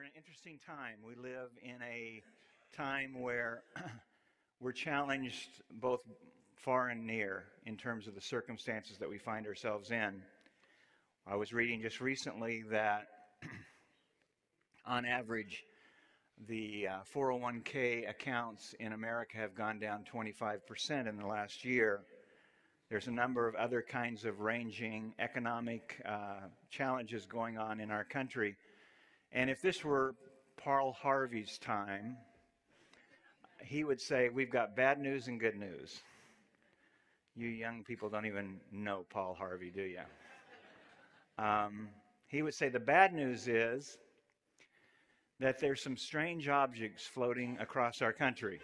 we're in an interesting time. We live in a time where we're challenged both far and near in terms of the circumstances that we find ourselves in. I was reading just recently that on average, the uh, 401k accounts in America have gone down 25% in the last year. There's a number of other kinds of ranging economic uh, challenges going on in our country. And if this were Paul Harvey's time, he would say, We've got bad news and good news. You young people don't even know Paul Harvey, do you? Um, he would say, The bad news is that there's some strange objects floating across our country.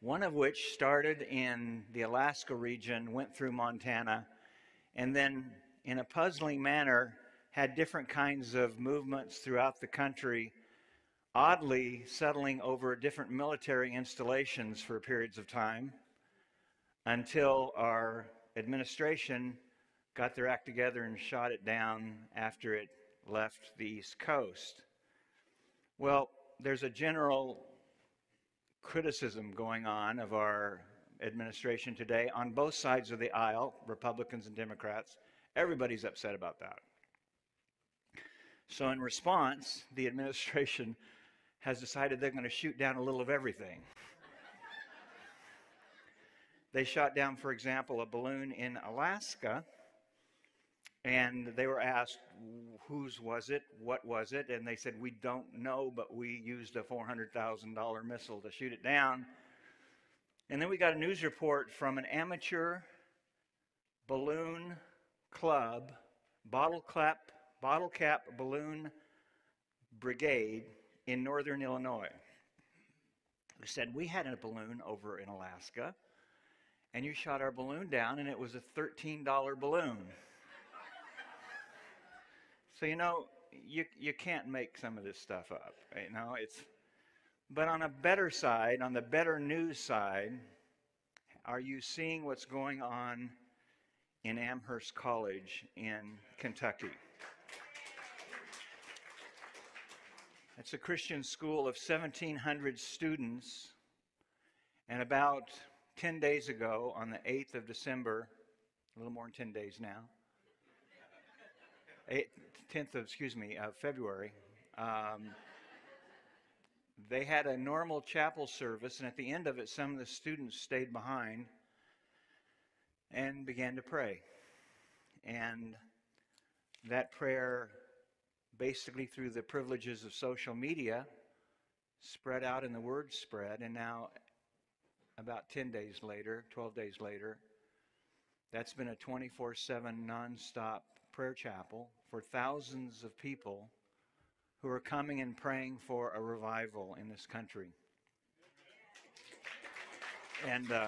One of which started in the Alaska region, went through Montana, and then, in a puzzling manner, had different kinds of movements throughout the country, oddly settling over different military installations for periods of time until our administration got their act together and shot it down after it left the East Coast. Well, there's a general criticism going on of our administration today on both sides of the aisle, Republicans and Democrats. Everybody's upset about that. So, in response, the administration has decided they're going to shoot down a little of everything. they shot down, for example, a balloon in Alaska, and they were asked, whose was it? What was it? And they said, we don't know, but we used a $400,000 missile to shoot it down. And then we got a news report from an amateur balloon club, bottle clap Bottle Cap Balloon Brigade in northern Illinois. They said, We had a balloon over in Alaska, and you shot our balloon down, and it was a $13 balloon. so, you know, you, you can't make some of this stuff up. You know, it's, but on a better side, on the better news side, are you seeing what's going on in Asbury College in Kentucky? It's a Christian school of 1,700 students. And about 10 days ago, on the 8th of December, a little more than 10 days now, 8th, 10th of, excuse me, of February, um, they had a normal chapel service, and at the end of it, some of the students stayed behind and began to pray. And that prayer basically through the privileges of social media, spread out and the word spread. And now, about 10 days later, 12 days later, that's been a 24 7 nonstop prayer chapel for thousands of people who are coming and praying for a revival in this country. And uh,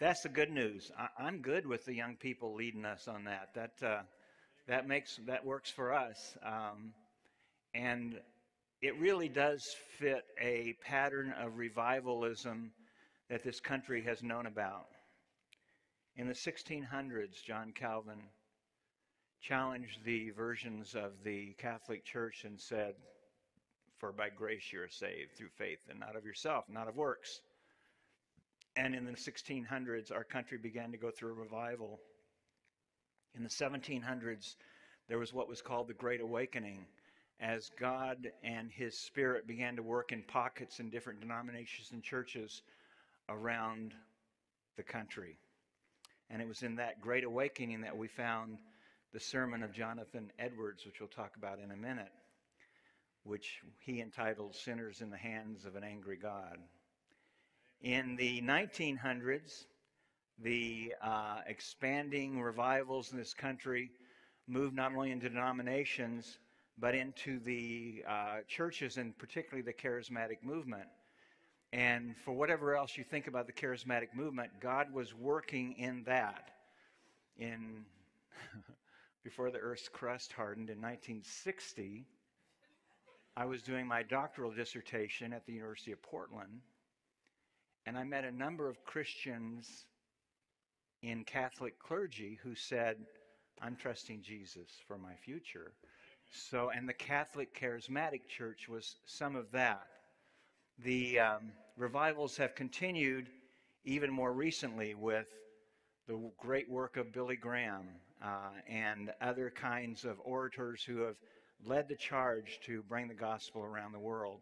that's the good news. I, am good with the young people leading us on that. That uh, that makes that works for us. Um, and it really does fit a pattern of revivalism that this country has known about. In the 1600s john calvin challenged the versions of the catholic church and said for by grace you're saved through faith and not of yourself not of works. And in the 1600s our country began to go through a revival in the 1700s, there was what was called the Great Awakening as God and His Spirit began to work in pockets in different denominations and churches around the country. And it was in that Great Awakening that we found the sermon of Jonathan Edwards, which we'll talk about in a minute, which he entitled Sinners in the Hands of an Angry God. In the 1900s, the uh, expanding revivals in this country moved not only into denominations, but into the uh, churches and particularly the charismatic movement. And for whatever else you think about the charismatic movement, God was working in that. In before the Earth's crust hardened in 1960, I was doing my doctoral dissertation at the University of Portland, and I met a number of Christians in Catholic clergy who said, I'm trusting Jesus for my future. So, and the Catholic Charismatic Church was some of that. The um, revivals have continued even more recently with the great work of Billy Graham uh, and other kinds of orators who have led the charge to bring the gospel around the world.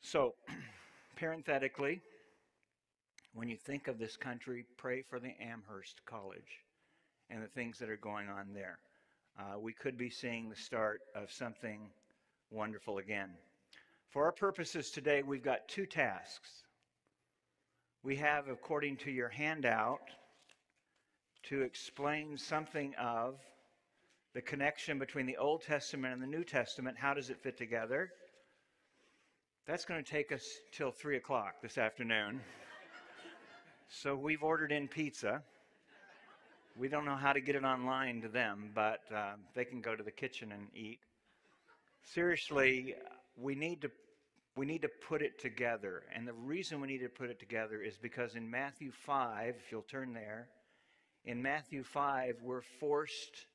So, parenthetically, when you think of this country, pray for the Asbury College and the things that are going on there. Uh, we could be seeing the start of something wonderful again. For our purposes today, we've got two tasks. We have, according to your handout, to explain something of the connection between the Old Testament and the New Testament. How does it fit together? That's going to take us till 3 o'clock this afternoon. So we've ordered in pizza. We don't know how to get it online to them, but uh, they can go to the kitchen and eat. Seriously, we need to we need to put it together. And the reason we need to put it together is because in Matthew 5, if you'll turn there, in Matthew 5, we're forced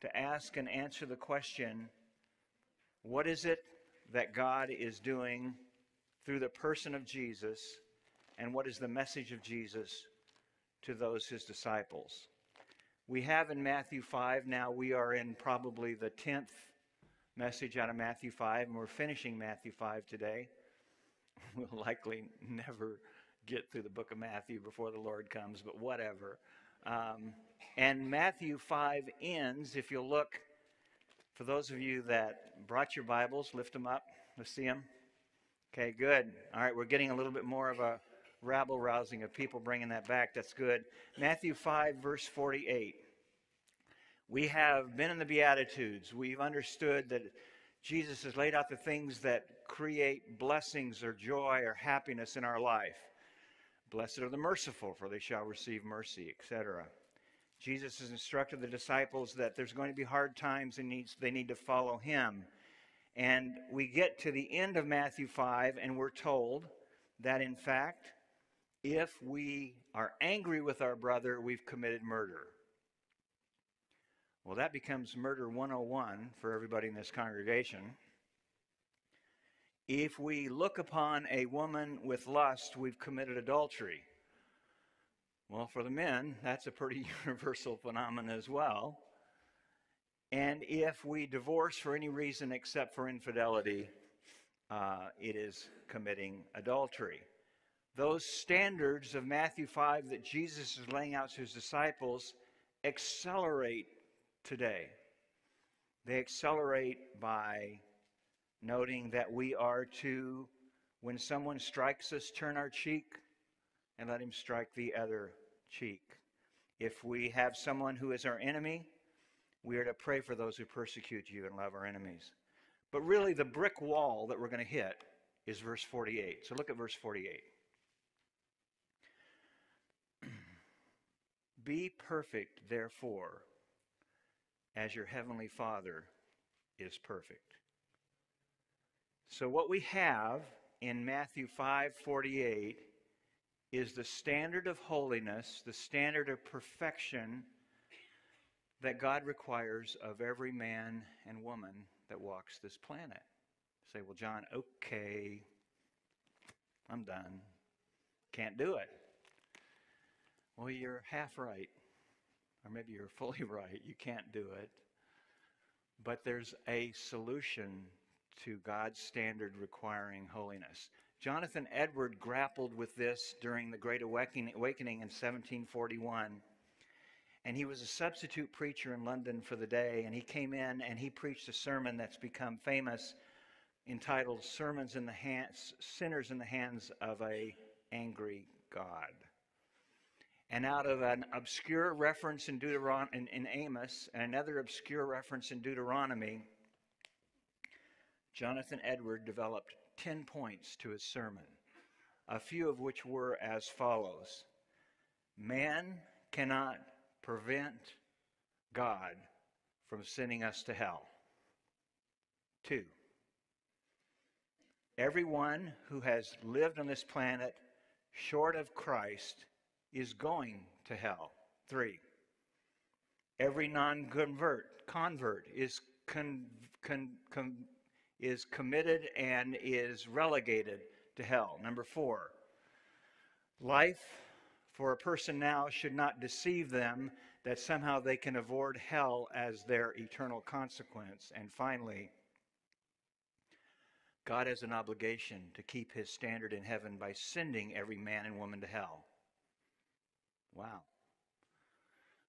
to ask and answer the question what is it that God is doing through the person of Jesus, and what is the message of Jesus to those his disciples? We have in Matthew 5, now we are in probably the 10th message out of Matthew 5, and we're finishing Matthew 5 today. We'll likely never get through the book of Matthew before the Lord comes, but whatever. Um, and Matthew 5 ends, if you'll look, for those of you that brought your Bibles, lift them up. Let's see them. Okay, good. All right, we're getting a little bit more of a rabble rousing of people bringing that back. That's good. Matthew 5, verse 48. We have been in the Beatitudes. We've understood that Jesus has laid out the things that create blessings or joy or happiness in our life. Blessed are the merciful, for they shall receive mercy, etc. Jesus has instructed the disciples that there's going to be hard times and needs, they need to follow him. And we get to the end of Matthew 5, and we're told that, in fact, if we are angry with our brother, we've committed murder. Well, that becomes murder 101 for everybody in this congregation. If we look upon a woman with lust, we've committed adultery. Well, for the men, that's a pretty universal phenomenon as well. And if we divorce for any reason except for infidelity, uh, it is committing adultery. Those standards of Matthew 5 that Jesus is laying out to his disciples accelerate today. They accelerate by noting that we are to, when someone strikes us, turn our cheek and let him strike the other cheek. If we have someone who is our enemy, we are to pray for those who persecute you and love our enemies. But really, the brick wall that we're going to hit is verse 48. So look at verse 48. Be perfect, therefore, as your heavenly Father is perfect. So what we have in Matthew 5:48 is the standard of holiness, the standard of perfection that God requires of every man and woman that walks this planet. Say, well, John, okay, I'm done. Can't do it. Well, you're half right. Or maybe you're fully right. You can't do it. But there's a solution to God's standard requiring holiness. Jonathan Edward grappled with this during the Great Awakening in 1741. And he was a substitute preacher in London for the day. And he came in and he preached a sermon that's become famous entitled Sermons in the Hands, Sinners in the Hands of a Angry God. And out of an obscure reference in, Deuteron- in, in Amos and another obscure reference in Deuteronomy, Jonathan Edward developed 10 points to his sermon, a few of which were as follows Man cannot prevent God from sending us to hell. Two, everyone who has lived on this planet short of Christ is going to hell. Three, every non convert is con, con, con, is committed and is relegated to hell. Number four, life for a person now should not deceive them that somehow they can avoid hell as their eternal consequence. And finally, God has an obligation to keep his standard in heaven by sending every man and woman to hell. Wow.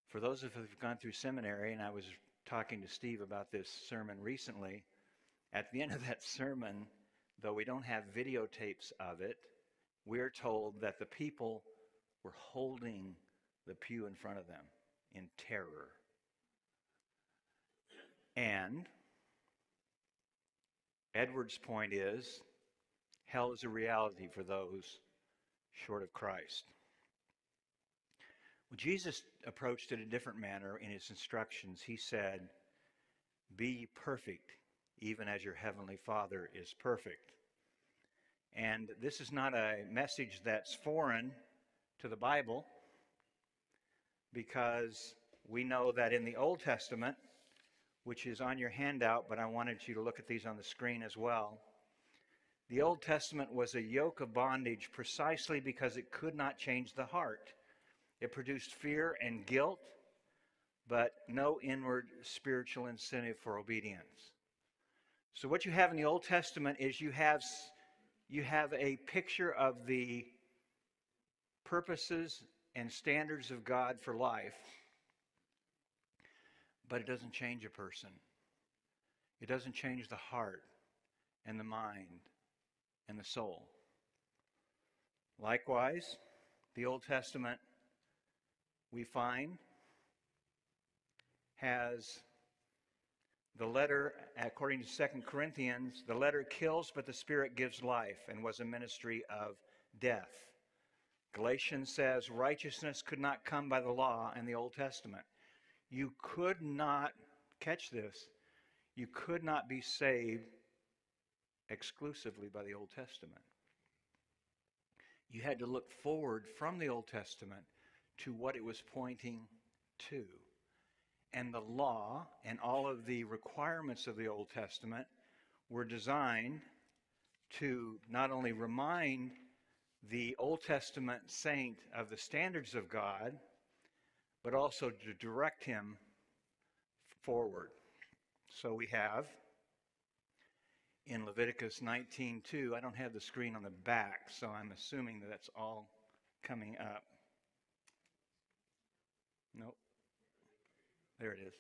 For those of you who've gone through seminary, and I was talking to Steve about this sermon recently, at the end of that sermon, though we don't have videotapes of it, we're told that the people were holding the pew in front of them in terror. And Edwards' point is hell is a reality for those short of Christ. Well, Jesus approached it a different manner in his instructions. He said, Be perfect, even as your heavenly Father is perfect. And this is not a message that's foreign to the Bible because we know that in the Old Testament, which is on your handout, but I wanted you to look at these on the screen as well. The Old Testament was a yoke of bondage precisely because it could not change the heart. It produced fear and guilt, but no inward spiritual incentive for obedience. So what you have in the Old Testament is you have you have a picture of the purposes and standards of God for life, but it doesn't change a person. It doesn't change the heart and the mind and the soul. Likewise, the Old Testament, we find, has the letter, according to 2 Corinthians, the letter kills, but the Spirit gives life, and was a ministry of death. Galatians says righteousness could not come by the law in the Old Testament. You could not, catch this, you could not be saved exclusively by the Old Testament. You had to look forward from the Old Testament to what it was pointing to. And the law and all of the requirements of the Old Testament were designed to not only remind the Old Testament saint of the standards of God, but also to direct him forward. So we have in Leviticus 19:2, I don't have the screen on the back, so I'm assuming that that's all coming up. Nope. There it is.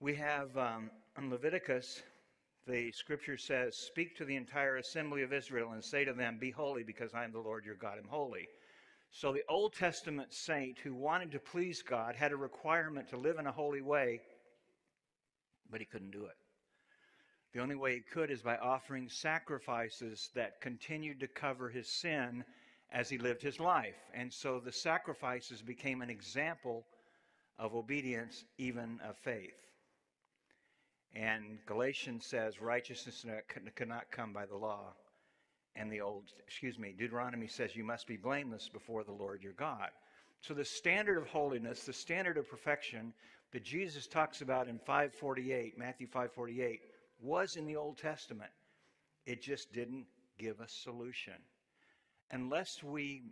We have um, in Leviticus the scripture says, Speak to the entire assembly of Israel and say to them, Be holy, because I am the Lord your God, am holy. So the Old Testament saint who wanted to please God had a requirement to live in a holy way, but he couldn't do it. The only way he could is by offering sacrifices that continued to cover his sin as he lived his life. And so the sacrifices became an example of obedience, even of faith. And Galatians says righteousness cannot come by the law. And the old, excuse me, Deuteronomy says you must be blameless before the Lord your God. So the standard of holiness, the standard of perfection that Jesus talks about in 548, Matthew 548, was in the Old Testament. It just didn't give a solution. Unless we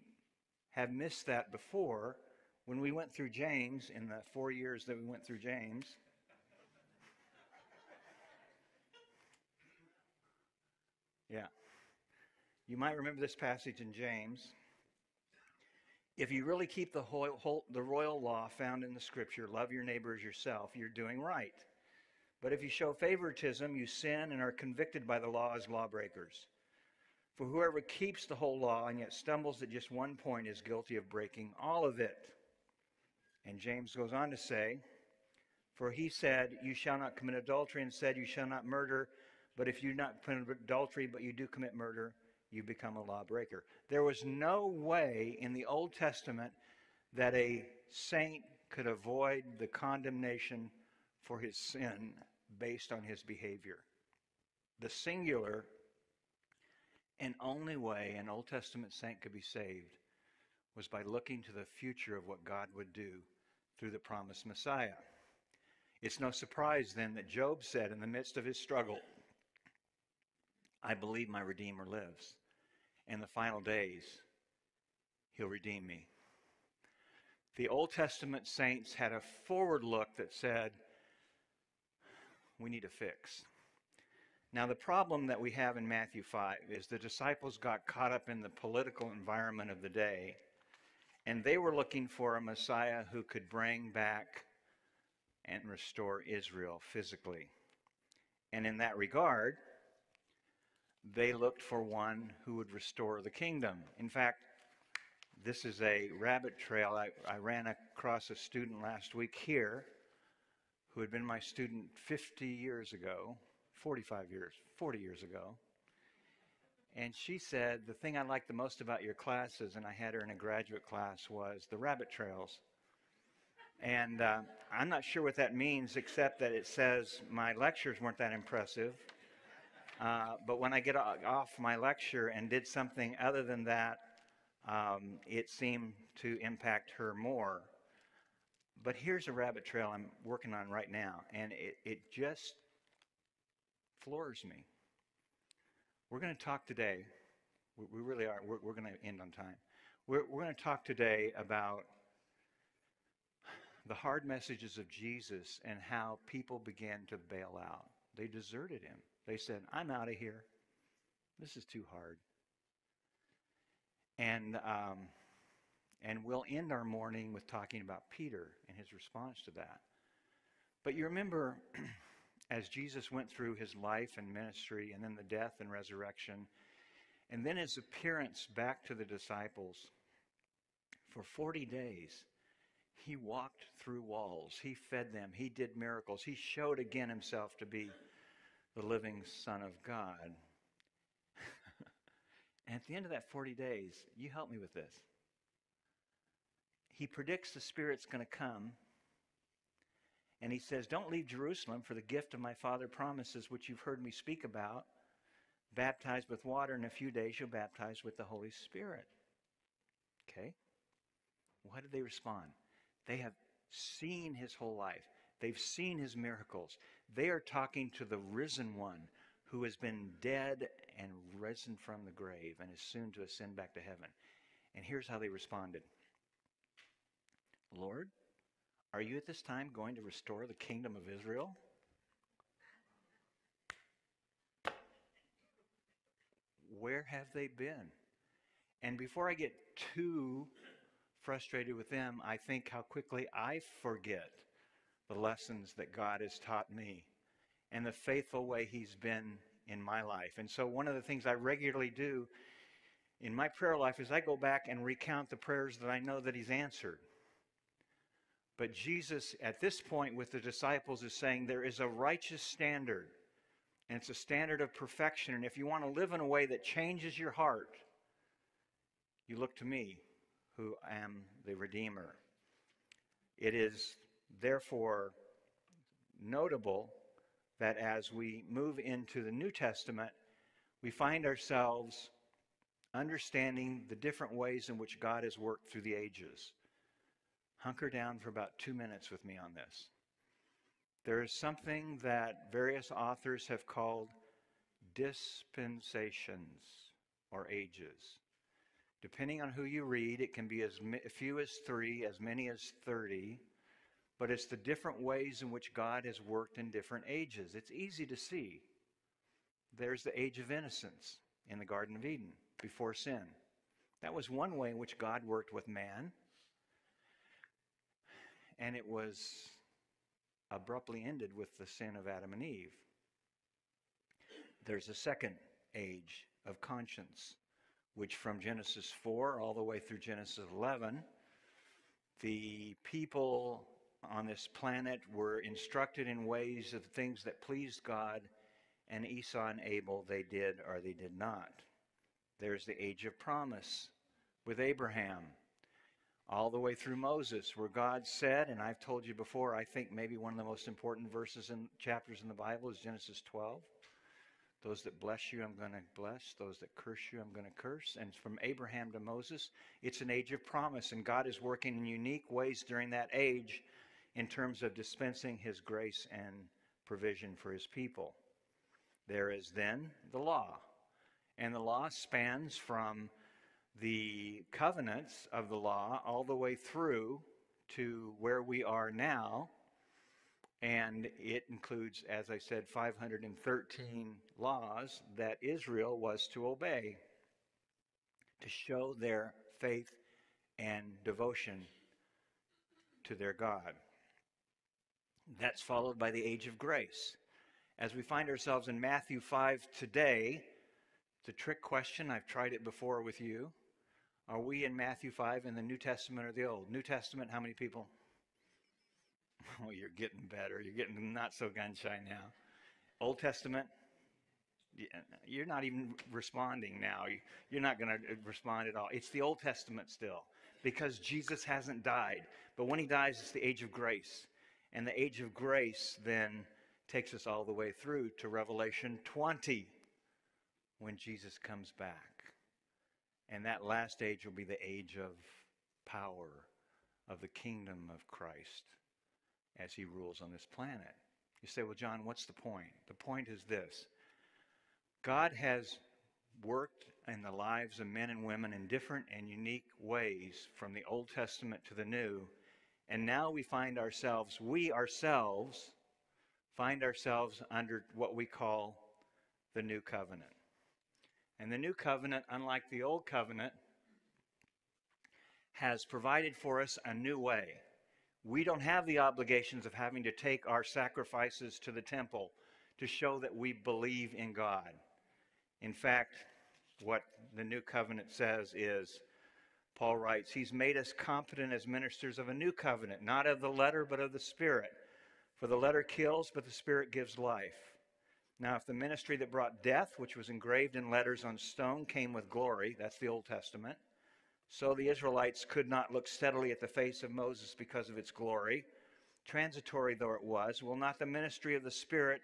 have missed that before, when we went through James, in the four years that we went through James, Yeah. You might remember this passage in James. If you really keep the, whole, whole, the royal law found in the scripture, love your neighbor as yourself, you're doing right. But if you show favoritism, you sin and are convicted by the law as lawbreakers. For whoever keeps the whole law and yet stumbles at just one point is guilty of breaking all of it. And James goes on to say, For he said, You shall not commit adultery, and said, You shall not murder. But if you do not commit adultery, but you do commit murder, you become a lawbreaker. There was no way in the Old Testament that a saint could avoid the condemnation for his sin based on his behavior. The singular and only way an Old Testament saint could be saved was by looking to the future of what God would do through the promised Messiah. It's no surprise then that Job said in the midst of his struggle, I believe my Redeemer lives. In the final days, he'll redeem me. The Old Testament saints had a forward look that said, we need a fix. Now, the problem that we have in Matthew 5 is the disciples got caught up in the political environment of the day, and they were looking for a Messiah who could bring back and restore Israel physically. And in that regard, they looked for one who would restore the kingdom. In fact, this is a rabbit trail. I, I ran across a student last week here who had been my student 50 years ago, 45 years, 40 years ago. And she said, The thing I liked the most about your classes, and I had her in a graduate class, was the rabbit trails. And uh, I'm not sure what that means, except that it says my lectures weren't that impressive. Uh, but when I get off my lecture and did something other than that, um, it seemed to impact her more. But here's a rabbit trail I'm working on right now, and it, it just floors me. We're going to talk today, we, really are, we're, we're going to end on time. We're, we're going to talk today about the hard messages of Jesus and how people began to bail out. They deserted him. They said, I'm out of here. This is too hard. And um, and we'll end our morning with talking about Peter and his response to that. But you remember, as Jesus went through his life and ministry, and then the death and resurrection, and then his appearance back to the disciples, for 40 days, he walked through walls. He fed them. He did miracles. He showed again himself to be the living Son of God. and at the end of that 40 days, you help me with this he predicts the Spirit's going to come. And he says, Don't leave Jerusalem, for the gift of my Father promises, which you've heard me speak about. Baptized with water, in a few days you'll baptize with the Holy Spirit. Okay? Why did they respond? They have seen his whole life, they've seen his miracles. They are talking to the risen one who has been dead and risen from the grave and is soon to ascend back to heaven. And here's how they responded. Lord, are you at this time going to restore the kingdom of Israel? Where have they been? And before I get too frustrated with them, I think how quickly I forget the lessons that God has taught me and the faithful way He's been in my life. And so, one of the things I regularly do in my prayer life is I go back and recount the prayers that I know that He's answered. But Jesus, at this point with the disciples, is saying there is a righteous standard, and it's a standard of perfection. And if you want to live in a way that changes your heart, you look to me, who am the Redeemer. It is therefore notable that as we move into the New Testament, we find ourselves understanding the different ways in which God has worked through the ages hunker down for about two minutes with me on this. There is something that various authors have called dispensations or ages. Depending on who you read, it can be as few as three, as many as 30, but it's the different ways in which God has worked in different ages. It's easy to see. There's the age of innocence in the Garden of Eden before sin. That was one way in which God worked with man and it was abruptly ended with the sin of Adam and Eve. There's a second age of conscience, which from Genesis 4 all the way through Genesis 11, the people on this planet were instructed in ways of things that pleased God, and Esau and Abel, they did or they did not. There's the age of promise with Abraham all the way through Moses, where God said, and I've told you before, I think maybe one of the most important verses and chapters in the Bible is Genesis 12. Those that bless you, I'm going to bless. Those that curse you, I'm going to curse. And from Abraham to Moses, it's an age of promise, and God is working in unique ways during that age in terms of dispensing his grace and provision for his people. There is then the law, and the law spans from the covenants of the law all the way through to where we are now. And it includes, as I said, 513 laws that Israel was to obey to show their faith and devotion to their God. That's followed by the age of grace. As we find ourselves in Matthew 5 today, it's a trick question. I've tried it before with you. Are we in Matthew 5 in the New Testament or the Old? New Testament, how many people? Oh, you're getting better. You're getting not so gun shy now. Old Testament, you're not even responding now. You're not going to uh, respond at all. It's the Old Testament still because Jesus hasn't died. But when he dies, it's the age of grace. And the age of grace then takes us all the way through to Revelation 20 when Jesus comes back. And that last age will be the age of power of the kingdom of Christ as he rules on this planet. You say, well, John, what's the point? The point is this God has worked in the lives of men and women in different and unique ways from the Old Testament to the New. And now we find ourselves, we ourselves, find ourselves under what we call the New Covenant. And the New Covenant, unlike the Old Covenant, has provided for us a new way. We don't have the obligations of having to take our sacrifices to the temple to show that we believe in God. In fact, what the new covenant says is Paul writes, He's made us competent as ministers of a new covenant, not of the letter, but of the Spirit. For the letter kills, but the Spirit gives life. Now, if the ministry that brought death, which was engraved in letters on stone, came with glory, that's the Old Testament, so the Israelites could not look steadily at the face of Moses because of its glory, transitory though it was, will not the ministry of the Spirit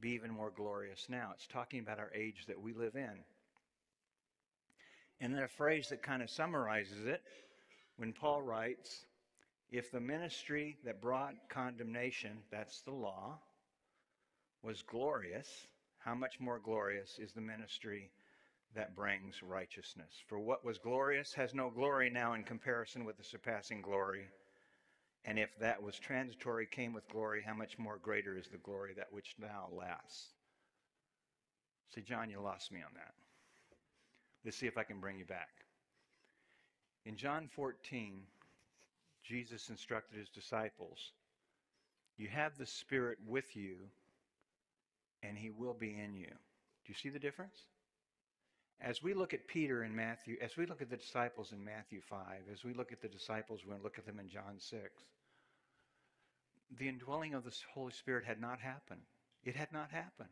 be even more glorious now? It's talking about our age that we live in. And then a phrase that kind of summarizes it when Paul writes, If the ministry that brought condemnation, that's the law, was glorious, how much more glorious is the ministry that brings righteousness? For what was glorious has no glory now in comparison with the surpassing glory. And if that was transitory, came with glory, how much more greater is the glory that which now lasts? See, John, you lost me on that. Let's see if I can bring you back. In John 14, Jesus instructed his disciples You have the Spirit with you, and he will be in you. Do you see the difference? As we look at Peter in Matthew, as we look at the disciples in Matthew 5, as we look at the disciples, going to look at them in John 6, the indwelling of the Holy Spirit had not happened. It had not happened.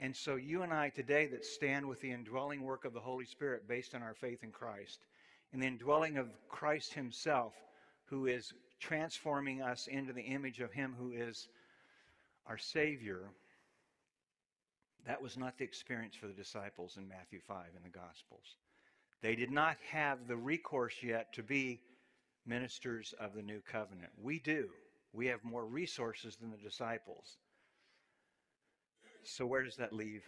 And so, you and I today that stand with the indwelling work of the Holy Spirit based on our faith in Christ, and the indwelling of Christ Himself, who is transforming us into the image of Him who is our Savior, that was not the experience for the disciples in Matthew 5 in the Gospels. They did not have the recourse yet to be ministers of the new covenant. We do. We have more resources than the disciples. So, where does that leave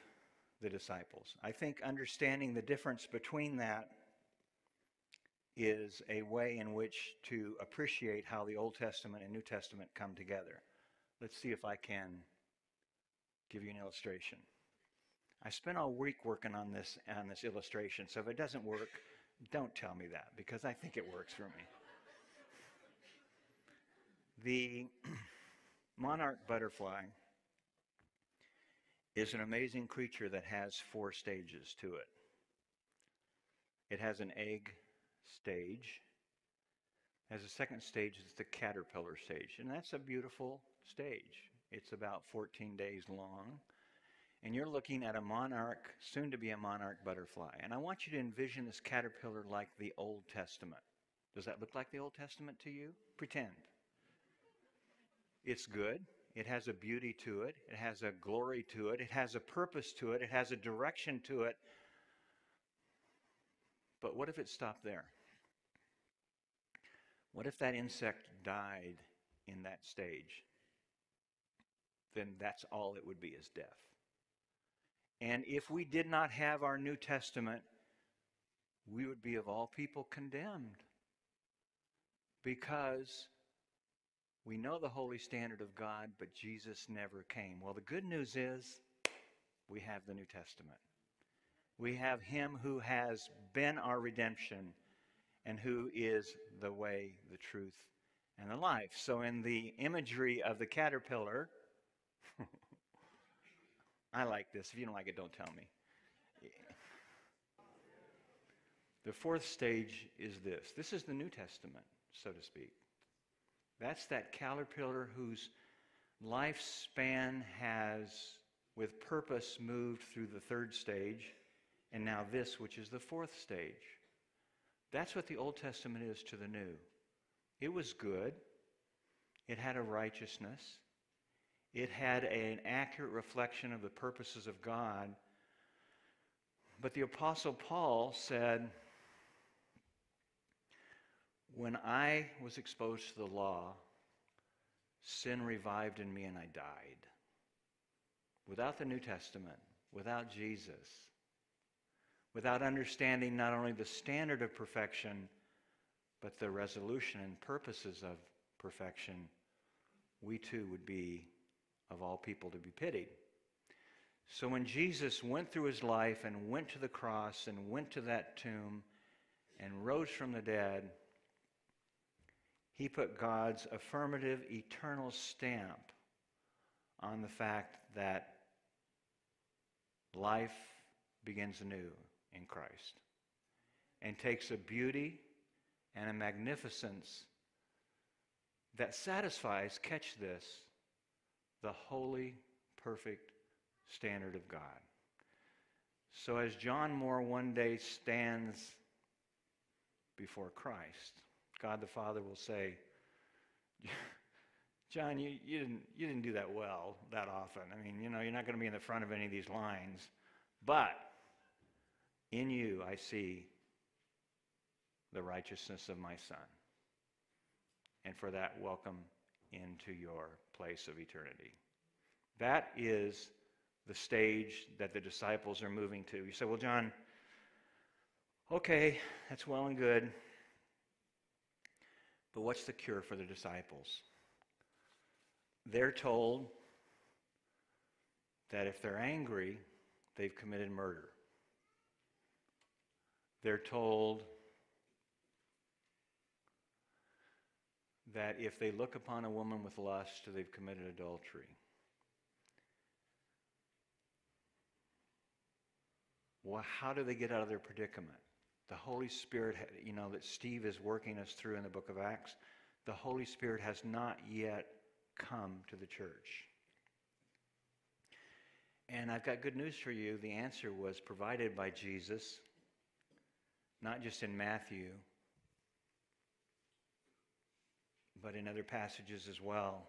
the disciples? I think understanding the difference between that is a way in which to appreciate how the Old Testament and New Testament come together. Let's see if I can give you an illustration. I spent all week working on this on this illustration, so if it doesn't work, don't tell me that because I think it works for me. The monarch butterfly is an amazing creature that has four stages to it. It has an egg stage, has a second stage that's the caterpillar stage, and that's a beautiful stage. It's about 14 days long, and you're looking at a monarch, soon to be a monarch butterfly. And I want you to envision this caterpillar like the Old Testament. Does that look like the Old Testament to you? Pretend. It's good. It has a beauty to it, it has a glory to it, it has a purpose to it, it has a direction to it. But what if it stopped there? What if that insect died in that stage, then that's all it would be is death. And if we did not have our New Testament, we would be of all people condemned because we know the holy standard of God, but Jesus never came. Well, the good news is we have the New Testament. We have Him who has been our redemption and who is the way, the truth, and the life. So, in the imagery of the caterpillar, I like this. If you don't like it, don't tell me. The fourth stage is this this is the New Testament, so to speak. That's that caterpillar whose lifespan has, with purpose, moved through the third stage, and now this, which is the fourth stage. That's what the Old Testament is to the New. It was good, it had a righteousness, it had an accurate reflection of the purposes of God. But the Apostle Paul said, When I was exposed to the law, sin revived in me and I died. Without the New Testament, without Jesus, without understanding not only the standard of perfection, but the resolution and purposes of perfection, we too would be of all people to be pitied. So when Jesus went through his life and went to the cross and went to that tomb and rose from the dead, he put God's affirmative eternal stamp on the fact that life begins anew in Christ and takes a beauty and a magnificence that satisfies, catch this, the holy, perfect standard of God. So as John Moore one day stands before Christ, God the Father will say, John, you, you, didn't, you didn't do that well that often. I mean, you know, you're not going to be in the front of any of these lines. But in you, I see the righteousness of my Son. And for that, welcome into your place of eternity. That is the stage that the disciples are moving to. You say, well, John, okay, that's well and good. But what's the cure for the disciples? They're told that if they're angry, they've committed murder. They're told that if they look upon a woman with lust, they've committed adultery. Well, how do they get out of their predicament? The Holy Spirit, you know, that Steve is working us through in the book of Acts, the Holy Spirit has not yet come to the church. And I've got good news for you. The answer was provided by Jesus not just in Matthew, but in other passages as well.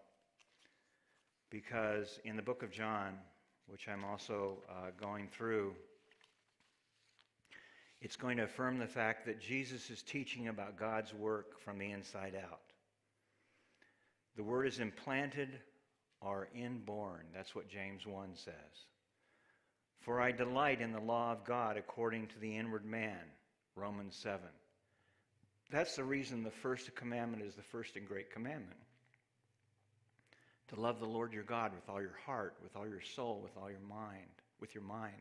Because in the book of John, which I'm also uh, going through, it's going to affirm the fact that Jesus is teaching about God's work from the inside out. The word is implanted or inborn. That's what James 1 says. For I delight in the law of God according to the inward man. Romans 7. That's the reason the first commandment is the first and great commandment. To love the Lord your God with all your heart, with all your soul, with all your mind, with your mind.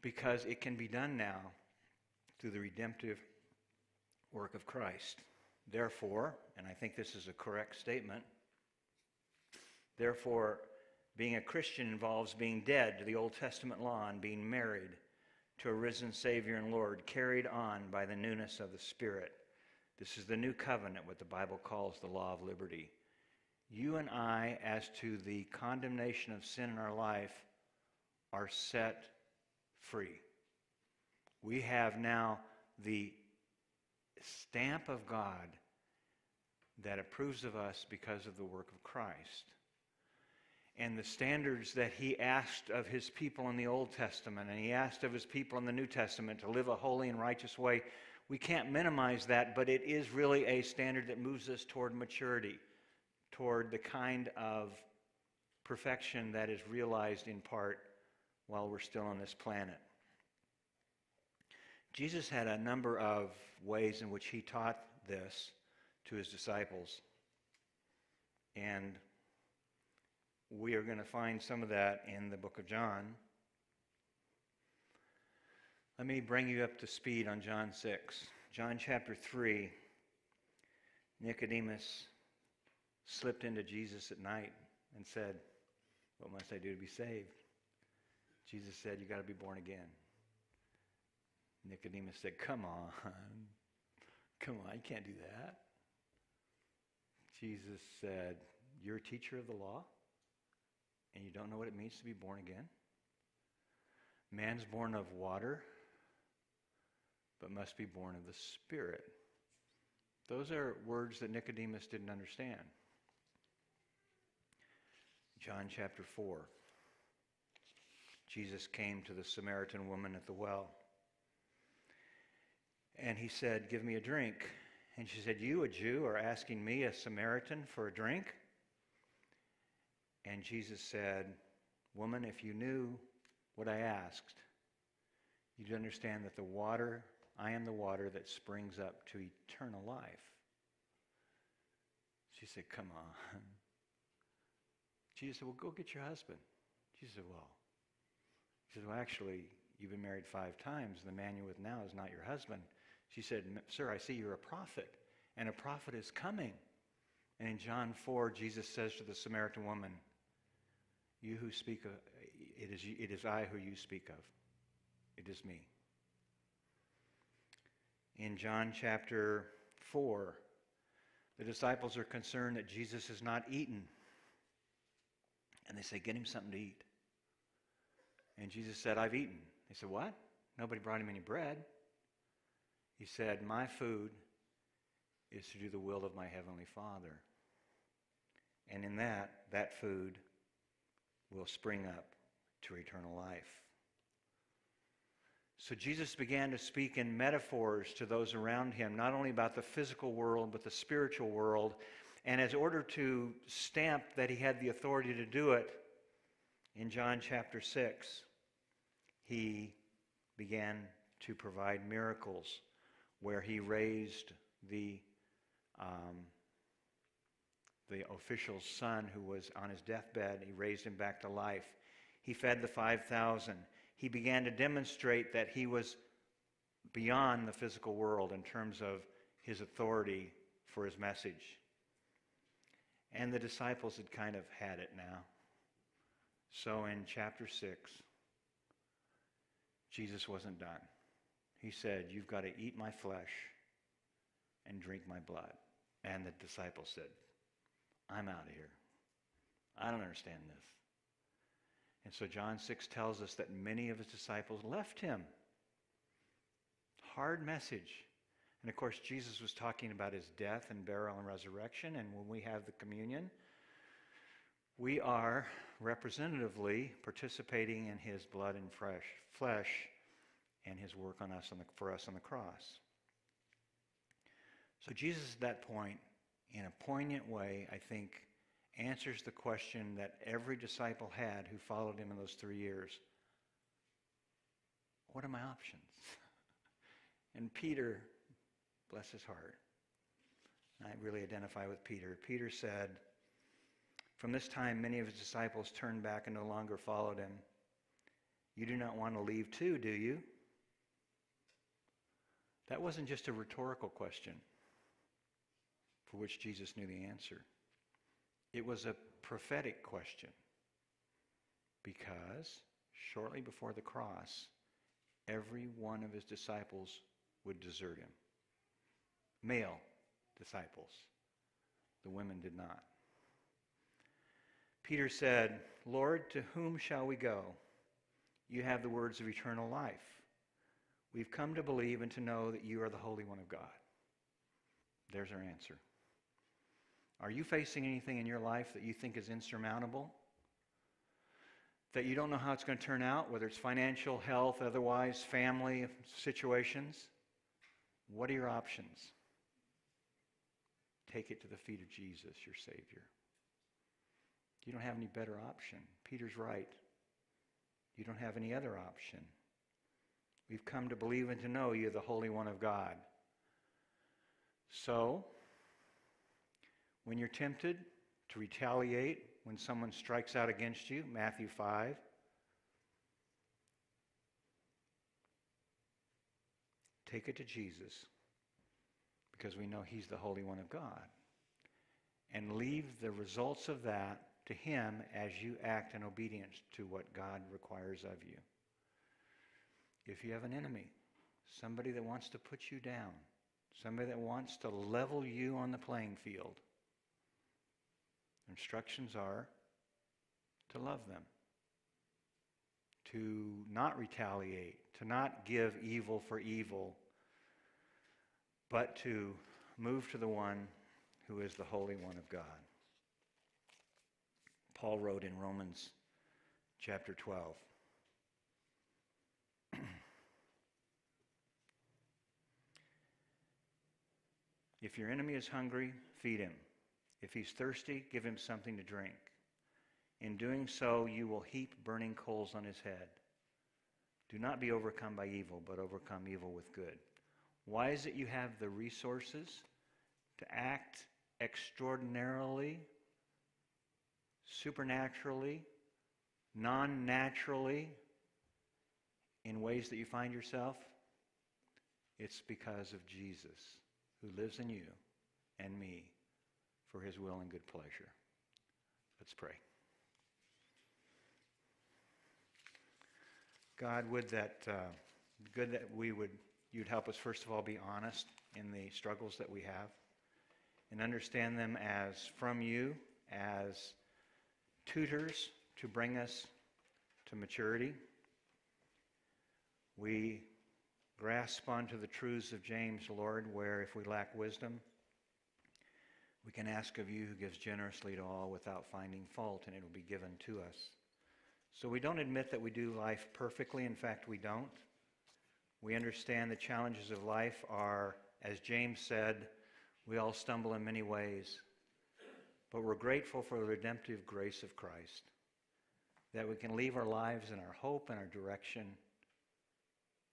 Because it can be done now through the redemptive work of Christ. Therefore, and I think this is a correct statement, therefore, being a Christian involves being dead to the Old Testament law and being married to a risen Savior and Lord, carried on by the newness of the Spirit. This is the new covenant, what the Bible calls the law of liberty. You and I, as to the condemnation of sin in our life, are set free. We have now the stamp of God that approves of us because of the work of Christ and the standards that he asked of his people in the Old Testament and he asked of his people in the New Testament to live a holy and righteous way. We can't minimize that, but it is really a standard that moves us toward maturity. toward the kind of perfection that is realized in part while we're still on this planet. Jesus had a number of ways in which he taught this to his disciples. And we are going to find some of that in the book of John. Let me bring you up to speed on John 6. John chapter 3, Nicodemus slipped into Jesus at night and said, What must I do to be saved? Jesus said, You got to be born again. Nicodemus said, Come on. Come on, you can't do that. Jesus said, You're a teacher of the law, and you don't know what it means to be born again? Man's born of water, but must be born of the Spirit. Those are words that Nicodemus didn't understand. John chapter 4. Jesus came to the Samaritan woman at the well. And he said, Give me a drink. And she said, You, a Jew, are asking me, a Samaritan, for a drink? And Jesus said, Woman, if you knew what I asked, you'd understand that the water, I am the water that springs up to eternal life. She said, Come on. Jesus said, Well, go get your husband. She said, Well, he said, Well, actually, you've been married five times. The man you're with now is not your husband. She said, Sir, I see you're a prophet, and a prophet is coming. And in John 4, Jesus says to the Samaritan woman, You who speak of, it is, it is I who you speak of. It is me. In John chapter 4, the disciples are concerned that Jesus has not eaten. And they say, Get him something to eat. And Jesus said, I've eaten. They said, What? Nobody brought him any bread. He said, My food is to do the will of my heavenly Father. And in that, that food will spring up to eternal life. So Jesus began to speak in metaphors to those around him, not only about the physical world, but the spiritual world. And as order to stamp that he had the authority to do it, in John chapter 6, he began to provide miracles where he raised the, um, the official's son who was on his deathbed. He raised him back to life. He fed the 5,000. He began to demonstrate that he was beyond the physical world in terms of his authority for his message. And the disciples had kind of had it now. So in chapter 6, Jesus wasn't done. He said, You've got to eat my flesh and drink my blood. And the disciples said, I'm out of here. I don't understand this. And so John 6 tells us that many of his disciples left him. Hard message. And of course, Jesus was talking about his death and burial and resurrection. And when we have the communion, we are representatively participating in his blood and fresh, flesh and his work on us on the, for us on the cross. So Jesus at that point, in a poignant way, I think, answers the question that every disciple had who followed him in those three years. What are my options? and Peter, bless his heart, I really identify with Peter. Peter said, From this time, many of his disciples turned back and no longer followed him. You do not want to leave too, do you? That wasn't just a rhetorical question for which Jesus knew the answer. It was a prophetic question because shortly before the cross, every one of his disciples would desert him. Male disciples. The women did not. Peter said, Lord, to whom shall we go? You have the words of eternal life. We've come to believe and to know that you are the Holy One of God. There's our answer. Are you facing anything in your life that you think is insurmountable? That you don't know how it's going to turn out, whether it's financial, health, otherwise, family situations? What are your options? Take it to the feet of Jesus, your Savior. You don't have any better option. Peter's right. You don't have any other option. We've come to believe and to know you're the Holy One of God. So, when you're tempted to retaliate when someone strikes out against you, Matthew 5, take it to Jesus because we know He's the Holy One of God. And leave the results of that to Him as you act in obedience to what God requires of you. If you have an enemy, somebody that wants to put you down, somebody that wants to level you on the playing field, instructions are to love them, to not retaliate, to not give evil for evil, but to move to the one who is the Holy One of God. Paul wrote in Romans chapter 12. if your enemy is hungry, feed him. If he's thirsty, give him something to drink. In doing so, you will heap burning coals on his head. Do not be overcome by evil, but overcome evil with good. Why is it you have the resources to act extraordinarily, supernaturally, non naturally in ways that you find yourself? It's because of Jesus who lives in you and me for his will and good pleasure. Let's pray. God, would that uh, good that we would you'd help us first of all be honest in the struggles that we have and understand them as from you as tutors to bring us to maturity. We grasp onto the truths of James, Lord, where if we lack wisdom, we can ask of you who gives generously to all without finding fault, and it will be given to us. So we don't admit that we do life perfectly. In fact, we don't. We understand the challenges of life are, as James said, we all stumble in many ways. But we're grateful for the redemptive grace of Christ, that we can leave our lives and our hope and our direction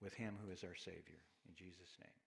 with Him who is our Savior. In Jesus' name.